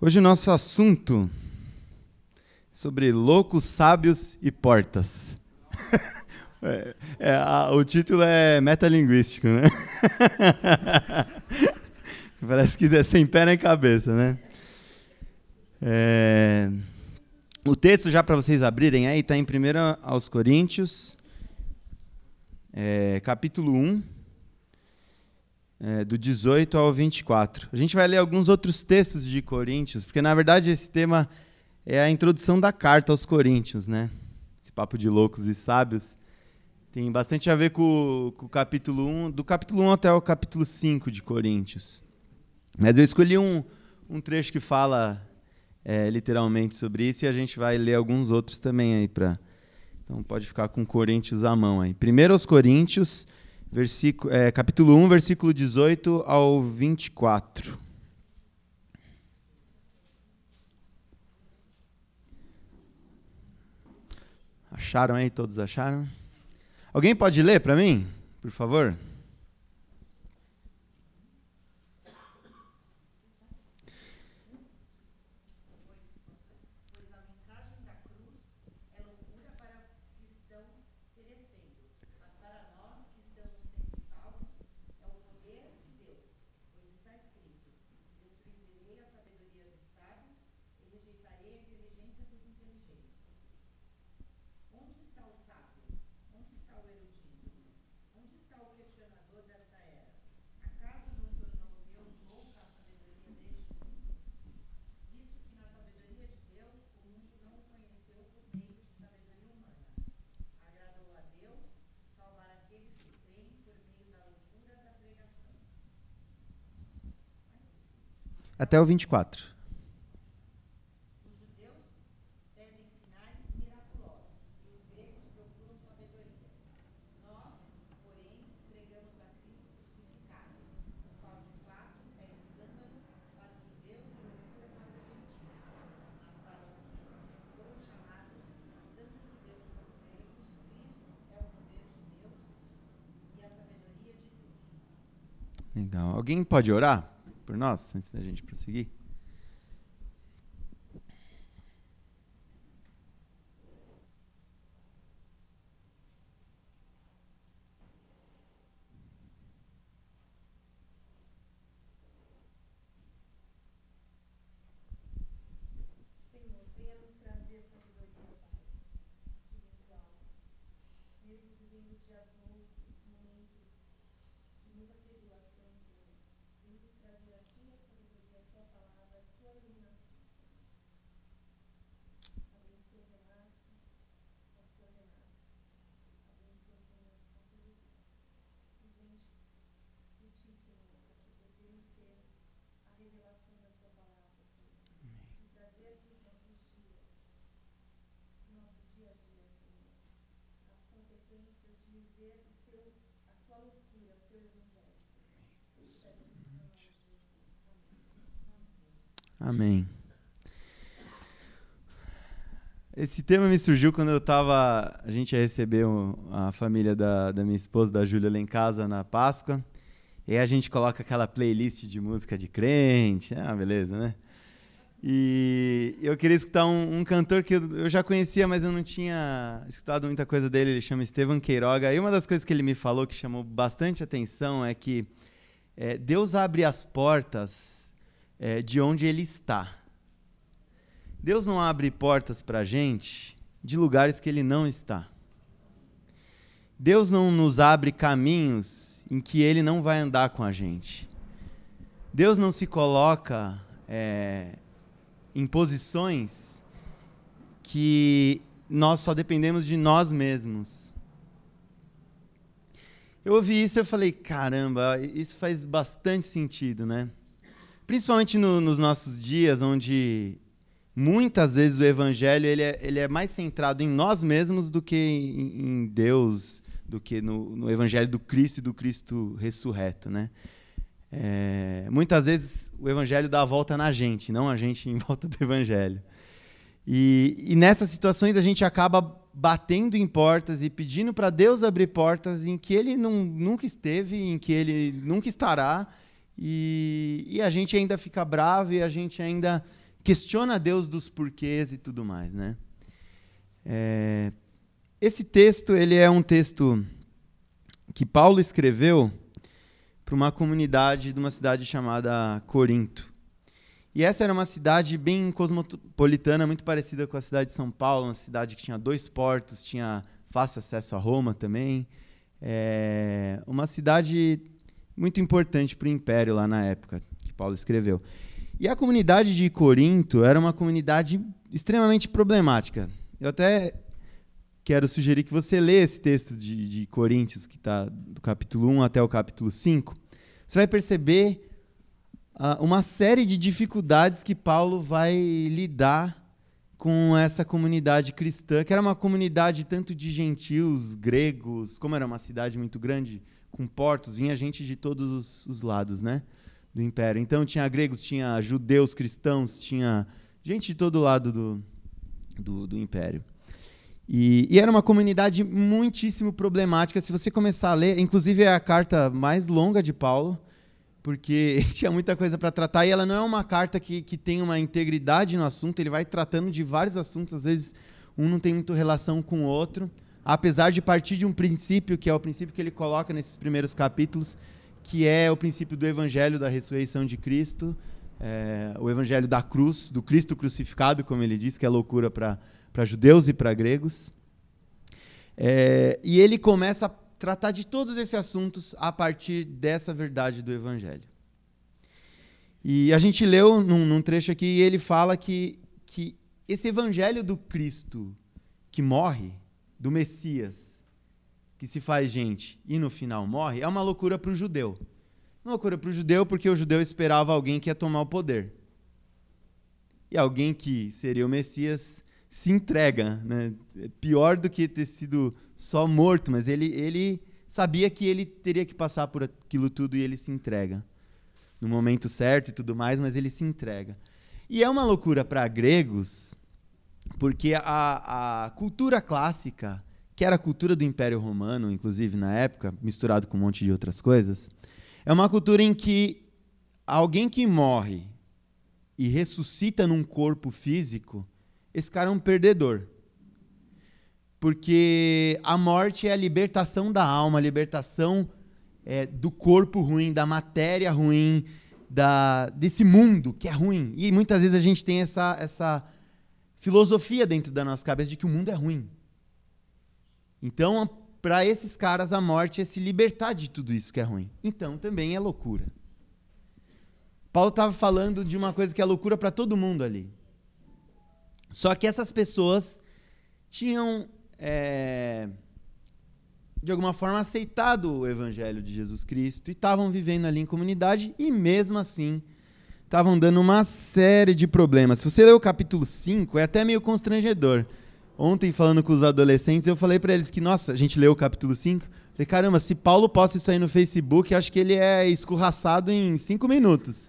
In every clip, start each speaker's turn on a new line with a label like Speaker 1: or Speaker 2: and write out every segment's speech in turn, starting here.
Speaker 1: Hoje o nosso assunto é sobre loucos, sábios e portas. é, é, a, o título é metalinguístico, né? Parece que é sem pé nem cabeça, né? É, o texto, já para vocês abrirem aí, está em 1 aos Coríntios, é, capítulo 1, é, do 18 ao 24. A gente vai ler alguns outros textos de Coríntios, porque na verdade esse tema é a introdução da carta aos Coríntios, né? Esse papo de loucos e sábios tem bastante a ver com, com o capítulo 1, do capítulo 1 até o capítulo 5 de Coríntios. Mas eu escolhi um, um trecho que fala é, literalmente sobre isso e a gente vai ler alguns outros também aí para. Então pode ficar com Coríntios à mão aí. Primeiro aos Coríntios, versículo, é, capítulo 1, versículo 18 ao 24. Acharam aí? Todos acharam? Alguém pode ler para mim, por favor? Até o 24. Legal. Alguém pode orar? Por nós, antes da gente prosseguir? Amém. Esse tema me surgiu quando eu estava. A gente ia receber a família da, da minha esposa, da Júlia, lá em casa na Páscoa. E aí a gente coloca aquela playlist de música de crente. Ah, beleza, né? E eu queria escutar um, um cantor que eu, já conhecia, mas eu não tinha escutado muita coisa dele. Ele chama Estevam Queiroga. E uma das coisas que ele me falou que chamou bastante atenção é que é, Deus abre as portas é, de onde ele está. Deus não abre portas para a gente de lugares que ele não está. Deus não nos abre caminhos em que ele não vai andar com a gente. Deus não se coloca é, em posições que nós só dependemos de nós mesmos. Eu ouvi isso e falei, caramba, isso faz bastante sentido, né? Principalmente no, nos nossos dias, onde muitas vezes o evangelho ele é, ele é mais centrado em nós mesmos do que em, em Deus, do que no, no, evangelho do Cristo e do Cristo ressurreto, né? É, muitas vezes o evangelho dá a volta na gente, não a gente em volta do evangelho. E, e nessas situações a gente acaba batendo em portas e pedindo para Deus abrir portas em que Ele não, nunca esteve, em que Ele nunca estará, e, e a gente ainda fica bravo e a gente ainda questiona Deus dos porquês e tudo mais, né? É, esse texto ele é um texto que Paulo escreveu para uma comunidade de uma cidade chamada Corinto. E essa era uma cidade bem cosmopolitana, muito parecida com a cidade de São Paulo, uma cidade que tinha dois portos, tinha fácil acesso a Roma também. É uma cidade muito importante para o império lá na época que Paulo escreveu. E a comunidade de Corinto era uma comunidade extremamente problemática. Eu até quero sugerir que você lê esse texto de, de Coríntios, que está do capítulo 1 até o capítulo 5. Você vai perceber uh, uma série de dificuldades que Paulo vai lidar com essa comunidade cristã, que era uma comunidade tanto de gentios, gregos, como era uma cidade muito grande, com portos, vinha gente de todos os, os lados né, do império. Então tinha gregos, tinha judeus cristãos, tinha gente de todo lado do, do, do império. E, e, era uma comunidade muitíssimo problemática. Se você começar a ler, inclusive é a carta mais longa de Paulo, porque tinha muita coisa para tratar. E ela não é uma carta que, que tem uma integridade no assunto, ele vai tratando de vários assuntos, às vezes um não tem muito relação com o outro. Apesar de partir de um princípio, que é o princípio que ele coloca nesses primeiros capítulos, que é o princípio do evangelho da ressurreição de Cristo, é, o evangelho da cruz, do Cristo crucificado, como ele diz, que é loucura para para judeus e para gregos. É, e ele começa a tratar de todos esses assuntos a partir dessa verdade do Evangelho. E a gente leu num, num trecho aqui e ele fala que, que esse Evangelho do Cristo que morre, do Messias, que se faz gente e no final morre, é uma loucura para o judeu. Uma loucura para o judeu porque o judeu esperava alguém que ia tomar o poder. E alguém que seria o Messias se entrega. Né? Pior do que ter sido só morto, mas ele, ele sabia que ele teria que passar por aquilo tudo e ele se entrega. No momento certo e tudo mais, mas ele se entrega. E é uma loucura para gregos, porque a, a cultura clássica, que era a cultura do Império Romano, inclusive na época, misturado com um monte de outras coisas, é uma cultura em que alguém que morre e ressuscita num corpo físico esse cara é um perdedor. Porque a morte é a libertação da alma, a libertação é, do corpo ruim, da matéria ruim, da, desse mundo que é ruim. E muitas vezes a gente tem essa, essa filosofia dentro da nossa cabeça de que o mundo é ruim. Então, para esses caras, a morte é se libertar de tudo isso que é ruim. Então, também é loucura. Paulo estava falando de uma coisa que é loucura para todo mundo ali. Só que essas pessoas tinham, é, de alguma forma, aceitado o evangelho de Jesus Cristo e estavam vivendo ali em comunidade e, mesmo assim, estavam dando uma série de problemas. Se você ler o capítulo 5, é até meio constrangedor. Ontem, falando com os adolescentes, eu falei para eles que, nossa, a gente leu o capítulo 5. Falei, caramba, se Paulo posta isso aí no Facebook, acho que ele é escorraçado em cinco minutos.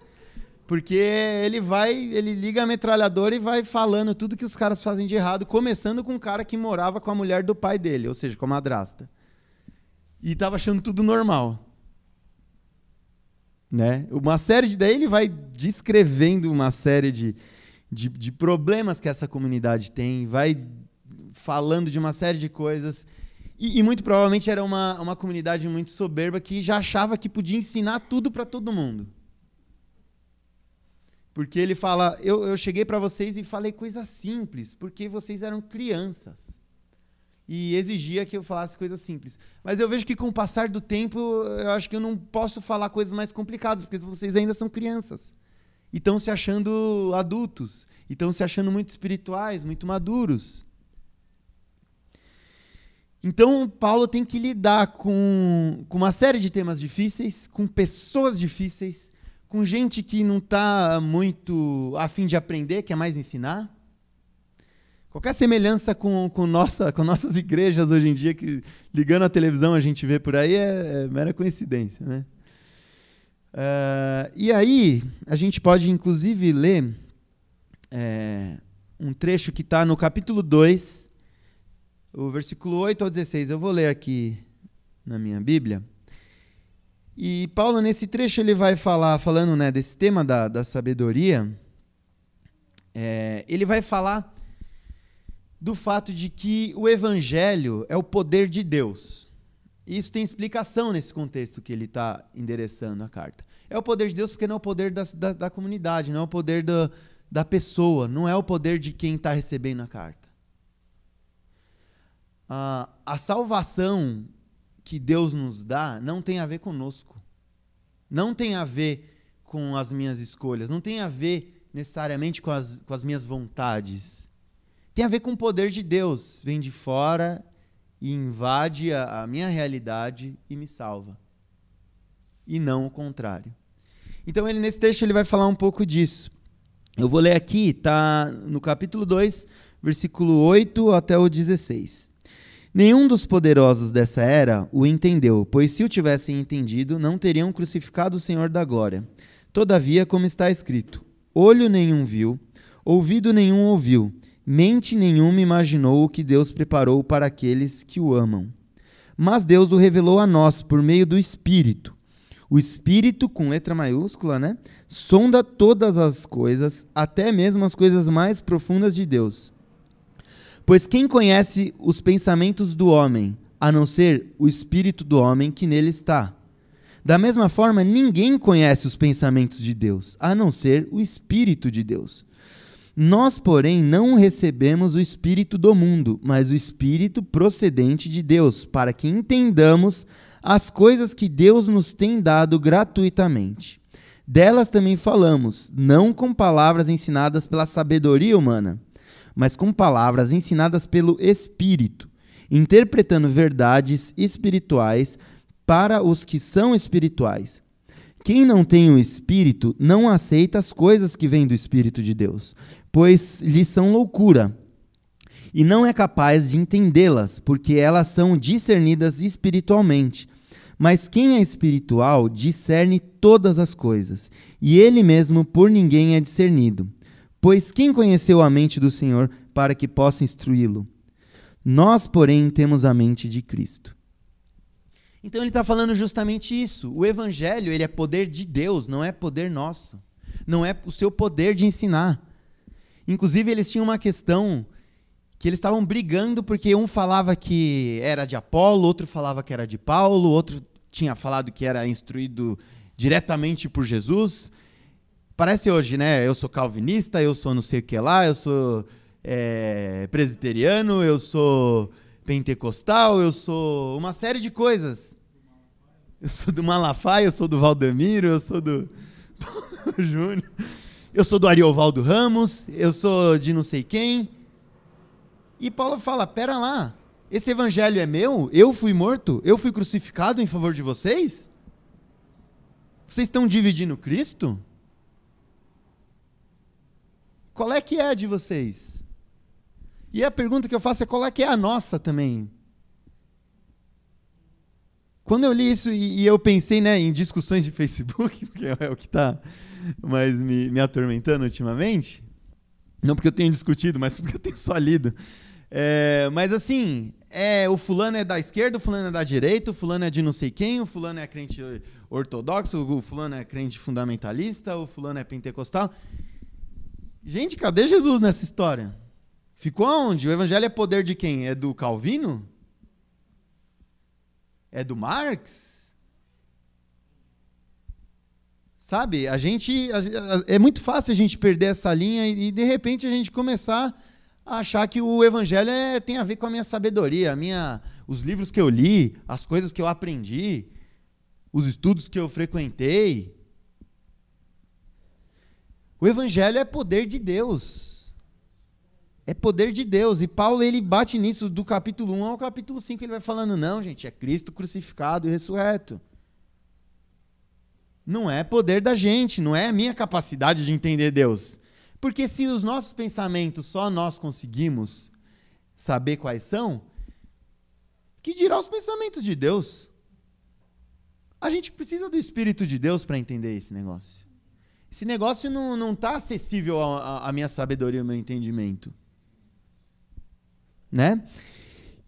Speaker 1: Porque ele vai, ele liga a metralhadora e vai falando tudo que os caras fazem de errado, começando com um cara que morava com a mulher do pai dele, ou seja, com a madrasta. E estava achando tudo normal. Né? Uma série de. Daí ele vai descrevendo uma série de, de, de problemas que essa comunidade tem, vai falando de uma série de coisas. E, e, muito provavelmente era uma, uma comunidade muito soberba que já achava que podia ensinar tudo para todo mundo. Porque ele fala: Eu, eu cheguei para vocês e falei coisas simples, porque vocês eram crianças. E exigia que eu falasse coisas simples. Mas eu vejo que com o passar do tempo, eu acho que eu não posso falar coisas mais complicadas, porque vocês ainda são crianças. E estão se achando adultos. E estão se achando muito espirituais, muito maduros. Então, Paulo tem que lidar com, com uma série de temas difíceis, com pessoas difíceis, com gente que não está muito a fim de aprender, quer mais ensinar. Qualquer semelhança com, com, nossa, com nossas igrejas hoje em dia, que ligando a televisão a gente vê por aí, é, é mera coincidência. Né? Uh, e aí, a gente pode inclusive ler é, um trecho que está no capítulo 2, o versículo 8 ao 16. Eu vou ler aqui na minha Bíblia. E Paulo, nesse trecho, ele vai falar, falando né, desse tema da, da sabedoria, é, ele vai falar do fato de que o evangelho é o poder de Deus. Isso tem explicação nesse contexto que ele está endereçando a carta. É o poder de Deus porque não é o poder da, da, da comunidade, não é o poder da, da pessoa, não é o poder de quem está recebendo a carta. Ah, a salvação que Deus nos dá não tem a ver conosco. Não tem a ver com as minhas escolhas, não tem a ver necessariamente com as, com as minhas vontades. Tem a ver com o poder de Deus. Vem de fora e invade a, a minha realidade e me salva. E não o contrário. Então, ele, nesse texto, ele vai falar um pouco disso. Eu vou ler aqui, está no capítulo 2, versículo 8 até o 16. Nenhum dos poderosos dessa era o entendeu, pois se o tivessem entendido, não teriam crucificado o Senhor da glória. Todavia, como está escrito: olho nenhum viu, ouvido nenhum ouviu, mente nenhuma imaginou o que Deus preparou para aqueles que o amam. Mas Deus o revelou a nós por meio do Espírito. O Espírito, com letra maiúscula, né, sonda todas as coisas, até mesmo as coisas mais profundas de Deus. Pois quem conhece os pensamentos do homem, a não ser o espírito do homem que nele está? Da mesma forma, ninguém conhece os pensamentos de Deus, a não ser o espírito de Deus. Nós, porém, não recebemos o espírito do mundo, mas o espírito procedente de Deus, para que entendamos as coisas que Deus nos tem dado gratuitamente. Delas também falamos, não com palavras ensinadas pela sabedoria humana, mas com palavras ensinadas pelo Espírito, interpretando verdades espirituais para os que são espirituais. Quem não tem o Espírito não aceita as coisas que vêm do Espírito de Deus, pois lhes são loucura, e não é capaz de entendê-las, porque elas são discernidas espiritualmente. Mas quem é espiritual discerne todas as coisas, e ele mesmo por ninguém é discernido. Pois quem conheceu a mente do Senhor para que possa instruí-lo? Nós, porém, temos a mente de Cristo. Então ele está falando justamente isso. O Evangelho ele é poder de Deus, não é poder nosso. Não é o seu poder de ensinar. Inclusive, eles tinham uma questão que eles estavam brigando porque um falava que era de Apolo, outro falava que era de Paulo, outro tinha falado que era instruído diretamente por Jesus. Parece hoje, né? Eu sou calvinista, eu sou não sei o que lá, eu sou é, presbiteriano, eu sou pentecostal, eu sou uma série de coisas. Eu sou do Malafaia, eu sou do Valdemiro, eu sou do Júnior, eu sou do Ariovaldo Ramos, eu sou de não sei quem. E Paulo fala: pera lá, esse evangelho é meu? Eu fui morto? Eu fui crucificado em favor de vocês? Vocês estão dividindo Cristo? Qual é que é a de vocês? E a pergunta que eu faço é qual é que é a nossa também? Quando eu li isso e, e eu pensei né, em discussões de Facebook, porque é o que está mais me, me atormentando ultimamente, não porque eu tenho discutido, mas porque eu tenho só lido. É, mas assim, é, o fulano é da esquerda, o fulano é da direita, o fulano é de não sei quem, o fulano é crente ortodoxo, o fulano é crente fundamentalista, o fulano é pentecostal. Gente, cadê Jesus nessa história? Ficou onde? O evangelho é poder de quem? É do Calvino? É do Marx? Sabe, a gente. É muito fácil a gente perder essa linha e, de repente, a gente começar a achar que o evangelho é, tem a ver com a minha sabedoria, a minha, os livros que eu li, as coisas que eu aprendi, os estudos que eu frequentei. O evangelho é poder de Deus. É poder de Deus. E Paulo ele bate nisso do capítulo 1 ao capítulo 5. Ele vai falando: não, gente, é Cristo crucificado e ressurreto. Não é poder da gente, não é a minha capacidade de entender Deus. Porque se os nossos pensamentos só nós conseguimos saber quais são, que dirá os pensamentos de Deus? A gente precisa do Espírito de Deus para entender esse negócio. Esse negócio não está acessível à minha sabedoria, ao meu entendimento. Né?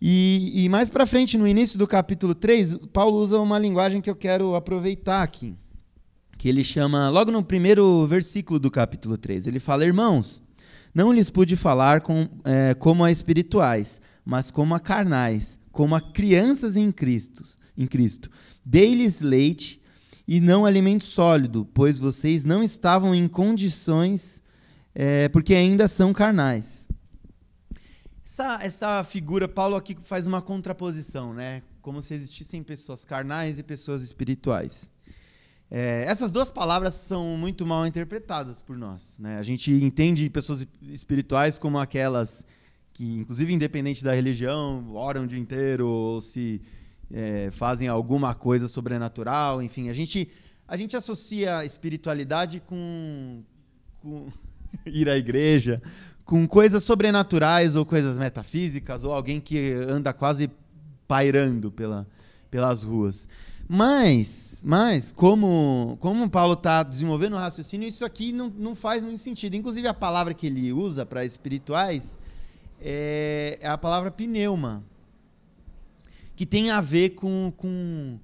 Speaker 1: E, e mais para frente, no início do capítulo 3, Paulo usa uma linguagem que eu quero aproveitar aqui. Que ele chama, logo no primeiro versículo do capítulo 3, ele fala: Irmãos, Não lhes pude falar com, é, como a espirituais, mas como a carnais, como a crianças em Cristo. Em Cristo. Dei-lhes leite e não alimento sólido, pois vocês não estavam em condições, é, porque ainda são carnais. Essa, essa figura, Paulo aqui faz uma contraposição, né? Como se existissem pessoas carnais e pessoas espirituais. É, essas duas palavras são muito mal interpretadas por nós. Né? A gente entende pessoas espirituais como aquelas que, inclusive independente da religião, oram o dia inteiro ou se é, fazem alguma coisa sobrenatural. Enfim, a gente, a gente associa espiritualidade com, com ir à igreja, com coisas sobrenaturais ou coisas metafísicas ou alguém que anda quase pairando pela, pelas ruas. Mas, mas como, como Paulo está desenvolvendo o raciocínio, isso aqui não, não faz muito sentido. Inclusive, a palavra que ele usa para espirituais é, é, a palavra pneuma, que tem a ver com, com,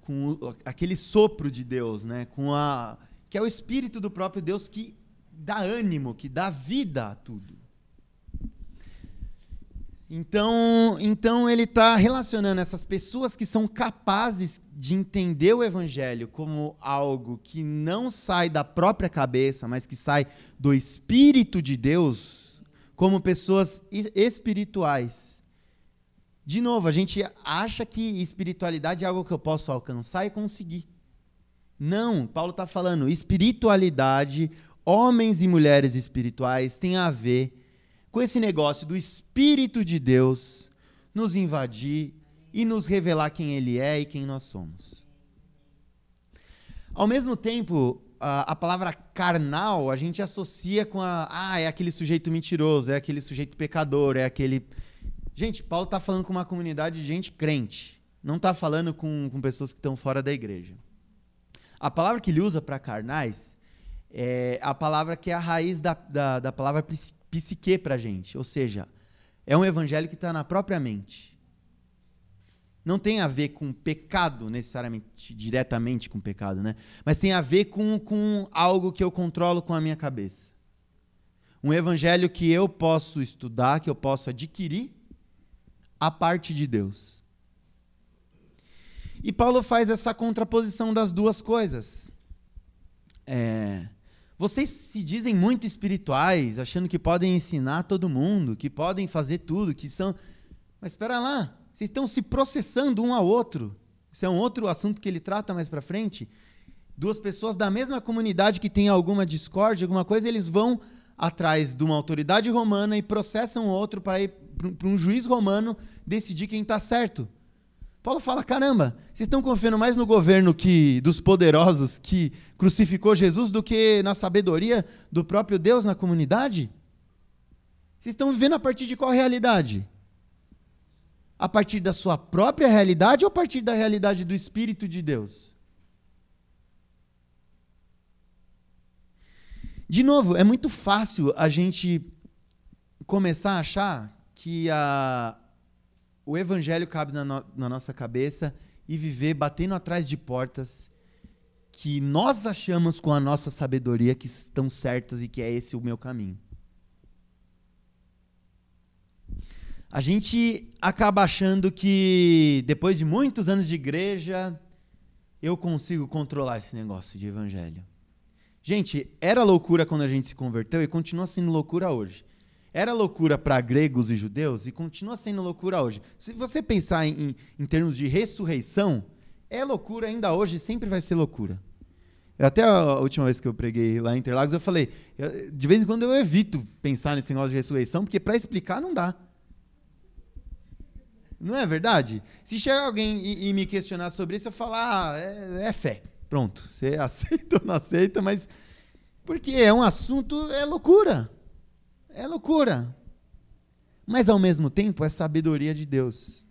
Speaker 1: com aquele sopro de Deus, né? com a, que é o espírito do próprio Deus que dá ânimo, que dá vida a tudo. Então, então ele está relacionando essas pessoas que são capazes de entender o evangelho como algo que não sai da própria cabeça, mas que sai do espírito de Deus, como pessoas espirituais. De novo, a gente acha que espiritualidade é algo que eu posso alcançar e conseguir. Não, Paulo está falando, espiritualidade, homens e mulheres espirituais, tem a ver com esse negócio do Espírito de Deus nos invadir e nos revelar quem Ele é e quem nós somos. Ao mesmo tempo, a, a, palavra carnal a gente associa com a. Ah, é aquele sujeito mentiroso, é aquele sujeito pecador, é aquele. Gente, Paulo está falando com uma comunidade de gente crente. Não está falando com, com pessoas que estão fora da igreja. A palavra que ele usa para carnais é a palavra que é a raiz da, da, da palavra psique para gente. Ou seja, é um evangelho que está na própria mente. Não tem a ver com pecado, necessariamente, diretamente com pecado, né? Mas tem a ver com, com algo que eu controlo com a minha cabeça. Um evangelho que eu posso estudar, que eu posso adquirir a parte de Deus. E Paulo faz essa contraposição das duas coisas. É, vocês se dizem muito espirituais, achando que podem ensinar todo mundo, que podem fazer tudo, que são. Mas espera lá, vocês estão se processando um ao outro. Isso é um outro assunto que ele trata mais para frente. Duas pessoas da mesma comunidade que têm alguma discórdia, alguma coisa, eles vão atrás de uma autoridade romana e processam o outro para ir para um juiz romano decidir quem está certo. Paulo fala: caramba, vocês estão confiando mais no governo que dos poderosos que crucificou Jesus do que na sabedoria do próprio Deus na comunidade? Vocês estão vivendo a partir de qual realidade? A partir da sua própria realidade ou a partir da realidade do Espírito de Deus? De novo, é muito fácil a gente começar a achar que a, o evangelho cabe na, no, na nossa cabeça e viver batendo atrás de portas que nós achamos com a nossa sabedoria que estão certas e que é esse o meu caminho. A gente acaba achando que depois de muitos anos de igreja, eu consigo controlar esse negócio de evangelho. Gente, era loucura quando a gente se converteu e continua sendo loucura hoje. Era loucura para gregos e judeus e continua sendo loucura hoje. Se você pensar em, em, termos de ressurreição, é loucura ainda hoje, sempre vai ser loucura. Até a última vez que eu preguei lá em Interlagos, eu falei, eu, de vez em quando eu evito pensar nesse negócio de ressurreição, porque para explicar não dá. Não é verdade? Se chegar alguém e, e me questionar sobre isso, eu falar, ah, é, é fé. Pronto, você aceita ou não aceita, mas porque é um assunto, é loucura. É loucura. Mas ao mesmo tempo é sabedoria de Deus.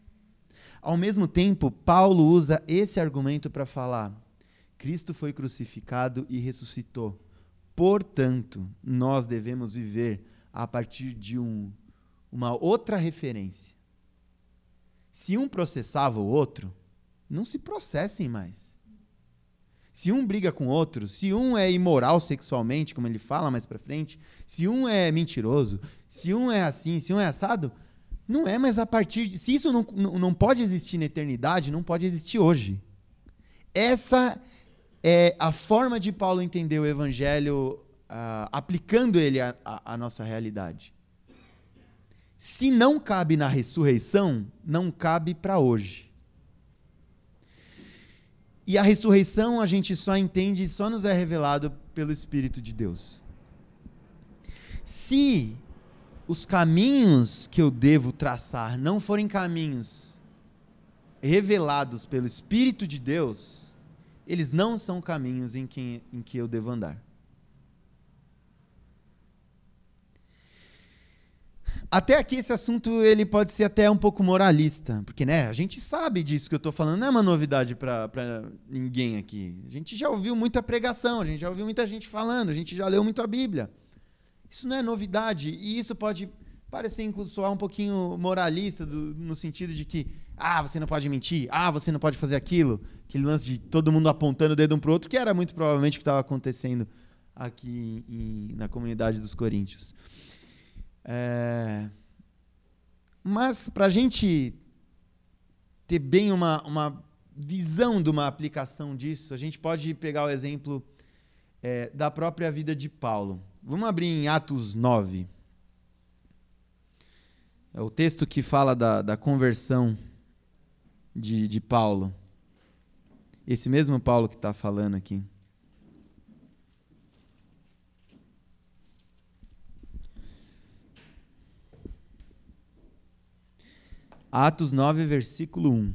Speaker 1: Ao mesmo tempo, Paulo usa esse argumento para falar: Cristo foi crucificado e ressuscitou. Portanto, nós devemos viver a partir de um, uma outra referência. Se um processava o outro, não se processem mais. Se um briga com outro, se um é imoral sexualmente, como ele fala mais para frente, se um é mentiroso, se um é assim, se um é assado, não é mais a partir de. Se isso não, não pode existir na eternidade, não pode existir hoje. Essa é a forma de Paulo entender o evangelho, uh, aplicando ele à nossa realidade. Se não cabe na ressurreição, não cabe para hoje. E a ressurreição a gente só entende, só nos é revelado pelo Espírito de Deus. Se os caminhos que eu devo traçar não forem caminhos revelados pelo Espírito de Deus, eles não são caminhos em que, em que eu devo andar. Até aqui esse assunto ele pode ser até um pouco moralista, porque né, a gente sabe disso que eu estou falando, não é uma novidade para ninguém aqui. A gente já ouviu muita pregação, a gente já ouviu muita gente falando, a gente já leu muito a Bíblia. Isso não é novidade e isso pode parecer soar um pouquinho moralista do, no sentido de que ah, você não pode mentir, ah, você não pode fazer aquilo, aquele lance de todo mundo apontando o dedo um para o outro, que era muito provavelmente o que estava acontecendo aqui em, na comunidade dos coríntios. É... Mas para a gente ter bem uma, uma visão de uma aplicação disso, a gente pode pegar o exemplo é, da própria vida de Paulo. Vamos abrir em Atos 9. É o texto que fala da, da conversão de, de Paulo. Esse mesmo Paulo que está falando aqui. Atos 9, versículo 1.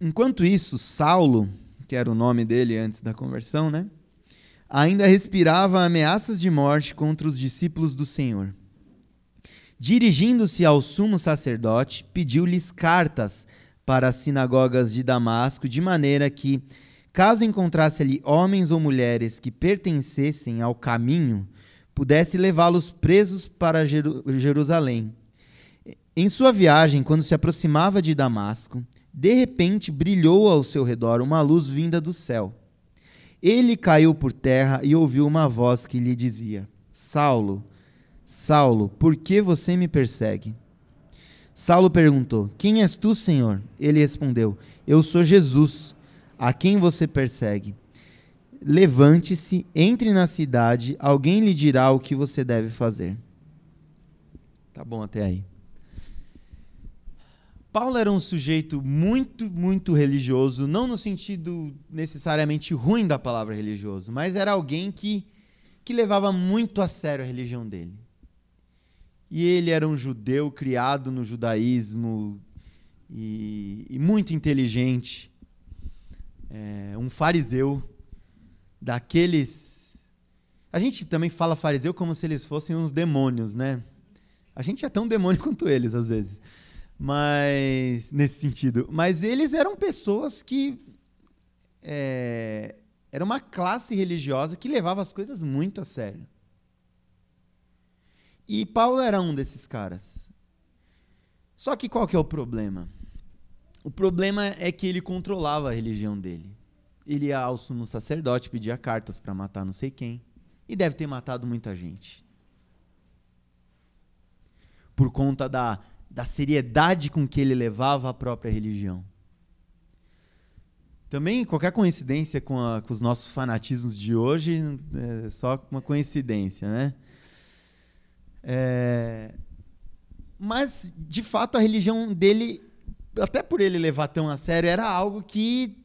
Speaker 1: Enquanto isso, Saulo, que era o nome dele antes da conversão, né? Ainda respirava ameaças de morte contra os discípulos do Senhor. Dirigindo-se ao sumo sacerdote, pediu-lhes cartas para as sinagogas de Damasco, de maneira que caso encontrasse ali homens ou mulheres que pertencessem ao caminho, pudesse levá-los presos para Jerusalém. Em sua viagem, quando se aproximava de Damasco, de repente brilhou ao seu redor uma luz vinda do céu. Ele caiu por terra e ouviu uma voz que lhe dizia: Saulo, Saulo, por que você me persegue? Saulo perguntou: Quem és tu, Senhor? Ele respondeu: Eu sou Jesus a quem você persegue. Levante-se, entre na cidade, alguém lhe dirá o que você deve fazer. Tá bom até aí. Paulo era um sujeito muito, muito religioso, não no sentido necessariamente ruim da palavra religioso, mas era alguém que, que levava muito a sério a religião dele. E ele era um judeu criado no judaísmo e, e muito inteligente é, um fariseu daqueles. A gente também fala fariseu como se eles fossem uns demônios, né? A gente é tão demônio quanto eles, às vezes. Mas, nesse sentido. Mas eles eram pessoas que. É, era uma classe religiosa que levava as coisas muito a sério. E Paulo era um desses caras. Só que qual que é o problema? O problema é que ele controlava a religião dele. Ele ia ao sumo sacerdote, pedia cartas para matar não sei quem. E deve ter matado muita gente. Por conta da, da seriedade com que ele levava a própria religião. Também, qualquer coincidência com, a, com os nossos fanatismos de hoje é só uma coincidência, né? É, mas, de fato, a religião dele até por ele levar tão a sério, era algo que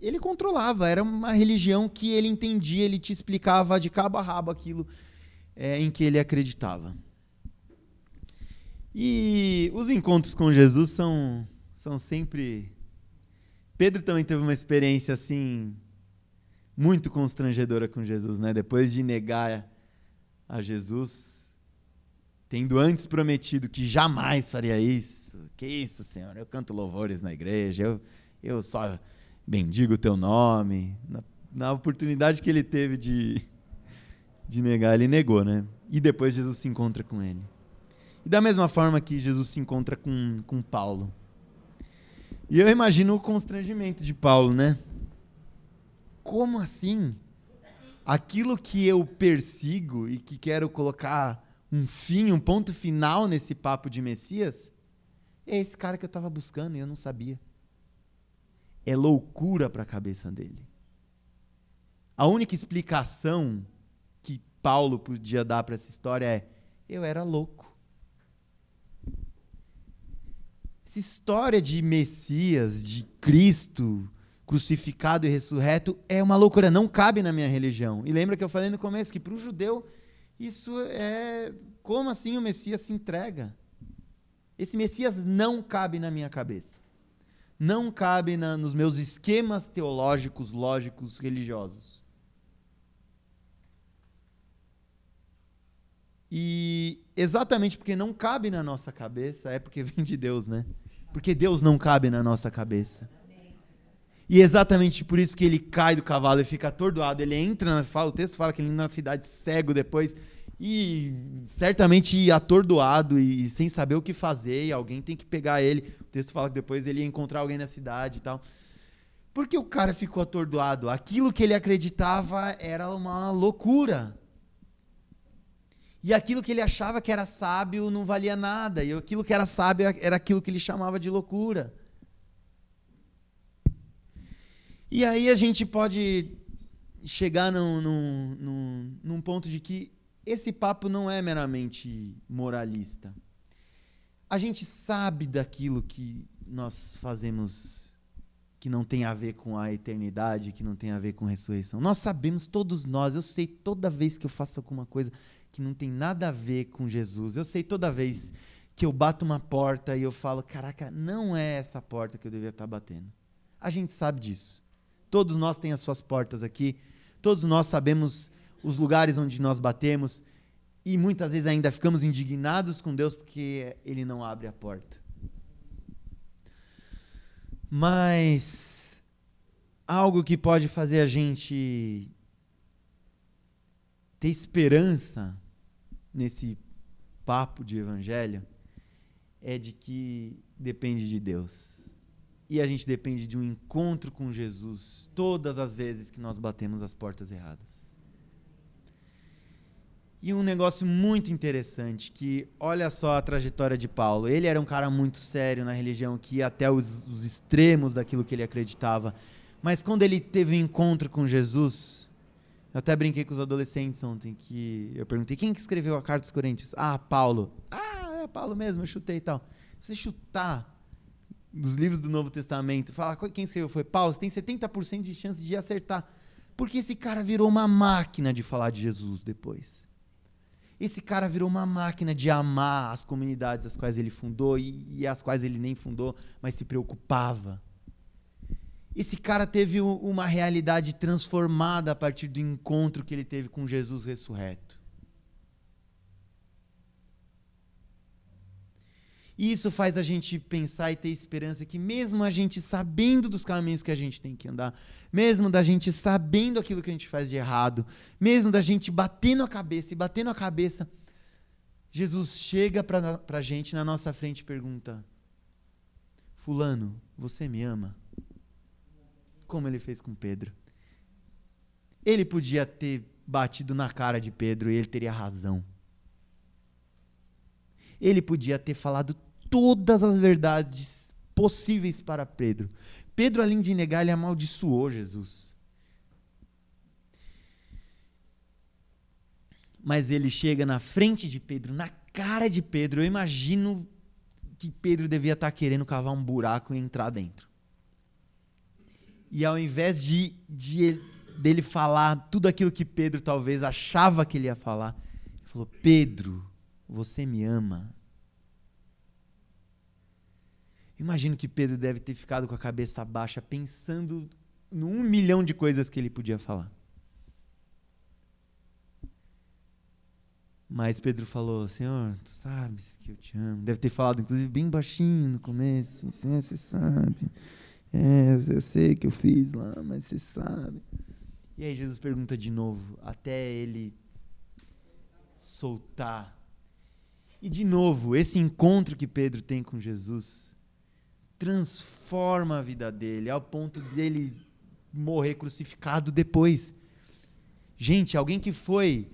Speaker 1: ele controlava, era uma religião que ele entendia, ele te explicava de cabo a rabo aquilo é, em que ele acreditava. E os encontros com Jesus são, são sempre. Pedro também teve uma experiência assim muito constrangedora com Jesus, né? Depois de negar a Jesus, tendo antes prometido que jamais faria isso, isso, que isso, Senhor. Eu canto louvores na igreja, eu, eu só bendigo o teu nome. Na, na oportunidade que ele teve de, de negar, ele negou, né? E depois Jesus se encontra com ele. E da mesma forma que Jesus se encontra com, com Paulo. E eu imagino o constrangimento de Paulo, né? Como assim? Aquilo que eu persigo e que quero colocar um fim, um ponto final nesse papo de Messias, é esse cara que eu estava buscando e eu não sabia. É loucura para a cabeça dele. A única explicação que Paulo podia dar para essa história é: eu era louco. Essa história de Messias, de Cristo crucificado e ressurreto é uma loucura, não cabe na minha religião. E lembra que eu falei no começo que para o judeu isso é como assim o Messias se entrega? Esse Messias não cabe na minha cabeça. Não cabe na, nos meus esquemas teológicos, lógicos, religiosos. E exatamente porque não cabe na nossa cabeça, é porque vem de Deus, né? Porque Deus não cabe na nossa cabeça. E exatamente por isso que ele cai do cavalo e fica atordoado. Ele entra, fala, o texto fala que ele entra na cidade cego depois e certamente atordoado e sem saber o que fazer, e alguém tem que pegar ele. O texto fala que depois ele ia encontrar alguém na cidade e tal. Por que o cara ficou atordoado? Aquilo que ele acreditava era uma loucura. E aquilo que ele achava que era sábio não valia nada. E aquilo que era sábio era aquilo que ele chamava de loucura. E aí a gente pode chegar num, num, num, num ponto de que esse papo não é meramente moralista. A gente sabe daquilo que nós fazemos que não tem a ver com a eternidade, que não tem a ver com ressurreição. Nós sabemos, todos nós, eu sei toda vez que eu faço alguma coisa que não tem nada a ver com Jesus. Eu sei toda vez que eu bato uma porta e eu falo, caraca, não é essa porta que eu devia estar batendo. A gente sabe disso. Todos nós temos as suas portas aqui. Todos nós sabemos os lugares onde nós batemos e muitas vezes ainda ficamos indignados com Deus porque ele não abre a porta. Mas algo que pode fazer a gente ter esperança nesse papo de evangelho é de que depende de Deus. E a gente depende de um encontro com Jesus todas as vezes que nós batemos as portas erradas. E um negócio muito interessante, que olha só a trajetória de Paulo. Ele era um cara muito sério na religião, que ia até os, os extremos daquilo que ele acreditava. Mas quando ele teve um encontro com Jesus, eu até brinquei com os adolescentes ontem, que eu perguntei quem que escreveu a carta dos Coríntios? Ah, Paulo. Ah, é Paulo mesmo, eu chutei e tal. Se você chutar dos livros do Novo Testamento, falar quem escreveu foi Paulo, você tem 70% de chance de acertar. Porque esse cara virou uma máquina de falar de Jesus depois. Esse cara virou uma máquina de amar as comunidades as quais ele fundou e, e as quais ele nem fundou, mas se preocupava esse cara teve uma realidade transformada a partir do encontro que ele teve com Jesus ressurreto. E isso faz a gente pensar e ter esperança que, mesmo a gente sabendo dos caminhos que a gente tem que andar, mesmo da gente sabendo aquilo que a gente faz de errado, mesmo da gente batendo a cabeça e batendo a cabeça, Jesus chega para a gente na nossa frente e pergunta: Fulano, você me ama? como ele fez com Pedro. Ele podia ter batido na cara de Pedro e ele teria razão. Ele podia ter falado todas as verdades possíveis para Pedro. Pedro, além de negar, ele amaldiçoou Jesus. Mas ele chega na frente de Pedro, na cara de Pedro. Eu imagino que Pedro devia estar querendo cavar um buraco e entrar dentro. E ao invés de, de dele falar tudo aquilo que Pedro talvez achava que ele ia falar, ele falou: Pedro, você me ama. Imagino que Pedro deve ter ficado com a cabeça baixa, pensando num milhão de coisas que ele podia falar. Mas Pedro falou: Senhor, tu sabes que eu te amo. Deve ter falado, inclusive, bem baixinho no começo. Assim, você sabe. É, eu sei que eu fiz lá, mas você sabe. E aí Jesus pergunta de novo, até ele soltar. E de novo, esse encontro que Pedro tem com Jesus transforma a vida dele ao ponto dele morrer crucificado depois. Gente, alguém que foi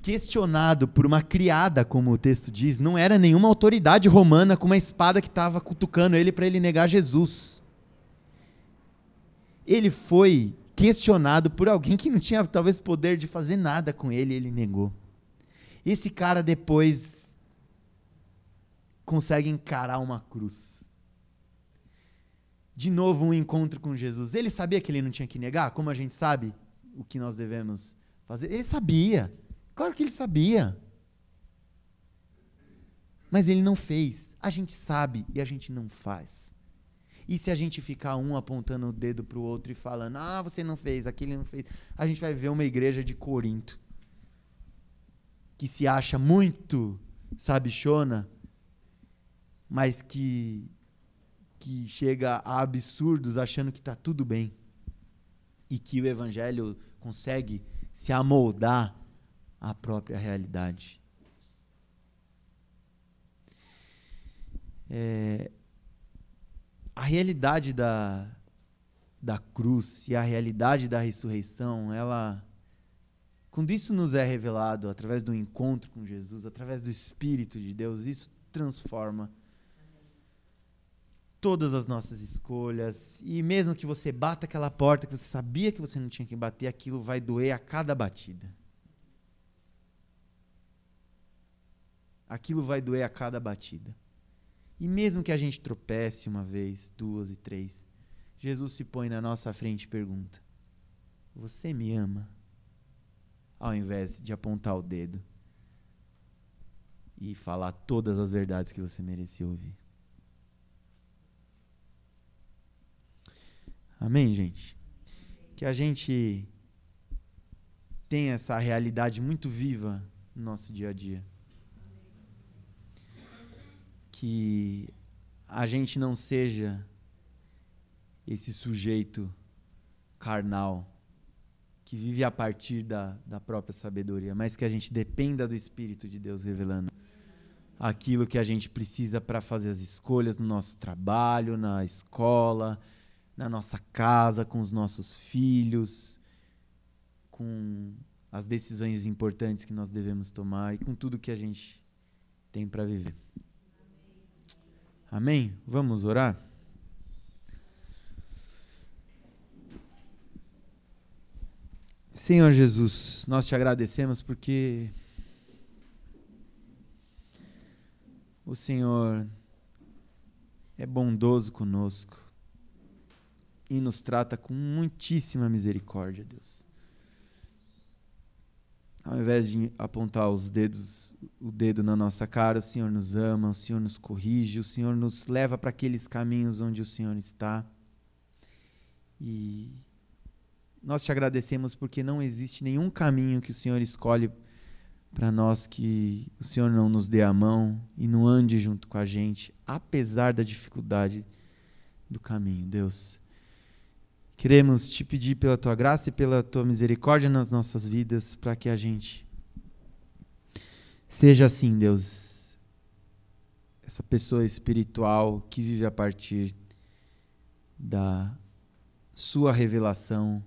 Speaker 1: questionado por uma criada, como o texto diz, não era nenhuma autoridade romana com uma espada que estava cutucando ele para ele negar Jesus. Ele foi questionado por alguém que não tinha talvez poder de fazer nada com ele, ele negou. Esse cara depois consegue encarar uma cruz. De novo, um encontro com Jesus. Ele sabia que ele não tinha que negar, como a gente sabe o que nós devemos fazer. Ele sabia. Claro que ele sabia. Mas ele não fez. A gente sabe e a gente não faz. E se a gente ficar um apontando o dedo para o outro e falando, ah, você não fez, aquele não fez, a gente vai ver uma igreja de Corinto que se acha muito sabichona, mas que, que chega a absurdos achando que está tudo bem e que o evangelho consegue se amoldar à própria realidade. É, a realidade da, da cruz e a realidade da ressurreição, ela quando isso nos é revelado através do encontro com Jesus, através do Espírito de Deus, isso transforma todas as nossas escolhas. E mesmo que você bata aquela porta que você sabia que você não tinha que bater, aquilo vai doer a cada batida. Aquilo vai doer a cada batida. E mesmo que a gente tropece uma vez, duas e três, Jesus se põe na nossa frente e pergunta: Você me ama? Ao invés de apontar o dedo e falar todas as verdades que você merecia ouvir. Amém, gente? Que a gente tenha essa realidade muito viva no nosso dia a dia. Que a gente não seja esse sujeito carnal que vive a partir da, da própria sabedoria, mas que a gente dependa do Espírito de Deus revelando aquilo que a gente precisa para fazer as escolhas no nosso trabalho, na escola, na nossa casa, com os nossos filhos, com as decisões importantes que nós devemos tomar e com tudo que a gente tem para viver. Amém? Vamos orar? Senhor Jesus, nós te agradecemos porque o Senhor é bondoso conosco e nos trata com muitíssima misericórdia, Deus. Ao invés de apontar os dedos, o dedo na nossa cara, o Senhor nos ama, o Senhor nos corrige, o Senhor nos leva para aqueles caminhos onde o Senhor está. E nós te agradecemos porque não existe nenhum caminho que o Senhor escolhe para nós que o Senhor não nos dê a mão e não ande junto com a gente, apesar da dificuldade do caminho, Deus. Queremos te pedir pela tua graça e pela tua misericórdia nas nossas vidas, para que a gente seja assim, Deus, essa pessoa espiritual que vive a partir da sua revelação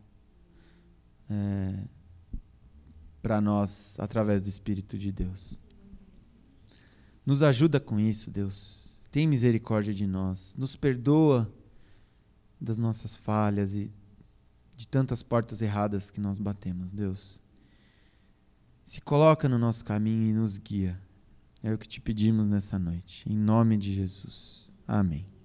Speaker 1: é, para nós através do Espírito de Deus. Nos ajuda com isso, Deus. Tem misericórdia de nós. Nos perdoa das nossas falhas e de tantas portas erradas que nós batemos, Deus. Se coloca no nosso caminho e nos guia. É o que te pedimos nessa noite. Em nome de Jesus. Amém.